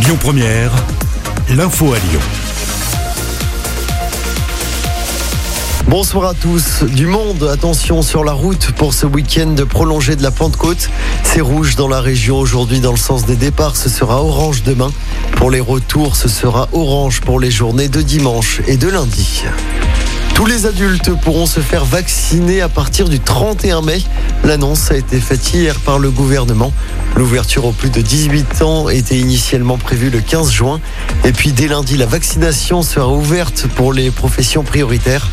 Lyon Première, l'info à Lyon. Bonsoir à tous. Du monde, attention sur la route pour ce week-end prolongé de la Pentecôte. C'est rouge dans la région aujourd'hui dans le sens des départs. Ce sera orange demain. Pour les retours, ce sera orange pour les journées de dimanche et de lundi. Tous les adultes pourront se faire vacciner à partir du 31 mai. L'annonce a été faite hier par le gouvernement. L'ouverture aux plus de 18 ans était initialement prévue le 15 juin. Et puis dès lundi, la vaccination sera ouverte pour les professions prioritaires.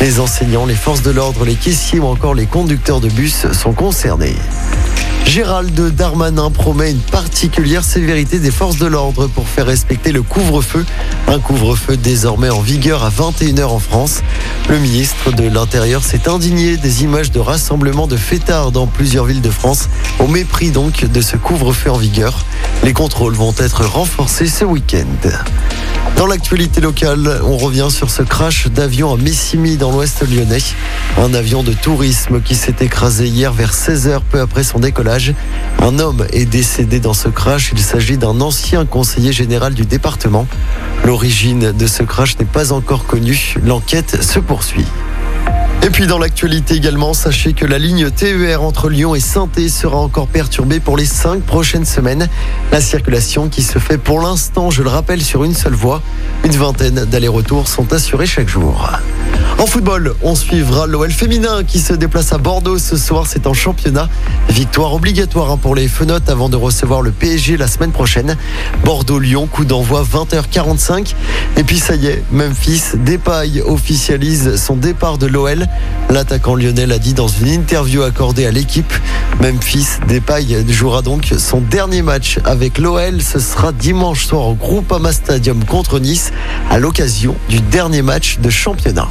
Les enseignants, les forces de l'ordre, les caissiers ou encore les conducteurs de bus sont concernés. Gérald Darmanin promet une particulière sévérité des forces de l'ordre pour faire respecter le couvre-feu. Un couvre-feu désormais en vigueur à 21h en France. Le ministre de l'Intérieur s'est indigné des images de rassemblements de fêtards dans plusieurs villes de France, au mépris donc de ce couvre-feu en vigueur. Les contrôles vont être renforcés ce week-end. Dans l'actualité locale, on revient sur ce crash d'avion à Messimy dans l'ouest lyonnais. Un avion de tourisme qui s'est écrasé hier vers 16h peu après son décollage. Un homme est décédé dans ce crash. Il s'agit d'un ancien conseiller général du département. L'origine de ce crash n'est pas encore connue. L'enquête se poursuit. Puis dans l'actualité également, sachez que la ligne TER entre Lyon et saint sera encore perturbée pour les cinq prochaines semaines. La circulation qui se fait pour l'instant, je le rappelle, sur une seule voie. Une vingtaine d'allers-retours sont assurés chaque jour. En football, on suivra l'OL féminin qui se déplace à Bordeaux ce soir. C'est en championnat. Victoire obligatoire hein, pour les Fenotes avant de recevoir le PSG la semaine prochaine. Bordeaux-Lyon, coup d'envoi 20h45. Et puis ça y est, Memphis Depay officialise son départ de l'OL. L'attaquant lyonnais l'a dit dans une interview accordée à l'équipe. Memphis Depay jouera donc son dernier match avec l'OL. Ce sera dimanche soir au Groupama Stadium contre Nice à l'occasion du dernier match de championnat.